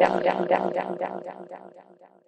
Down, down, down, down, down, down, down, down.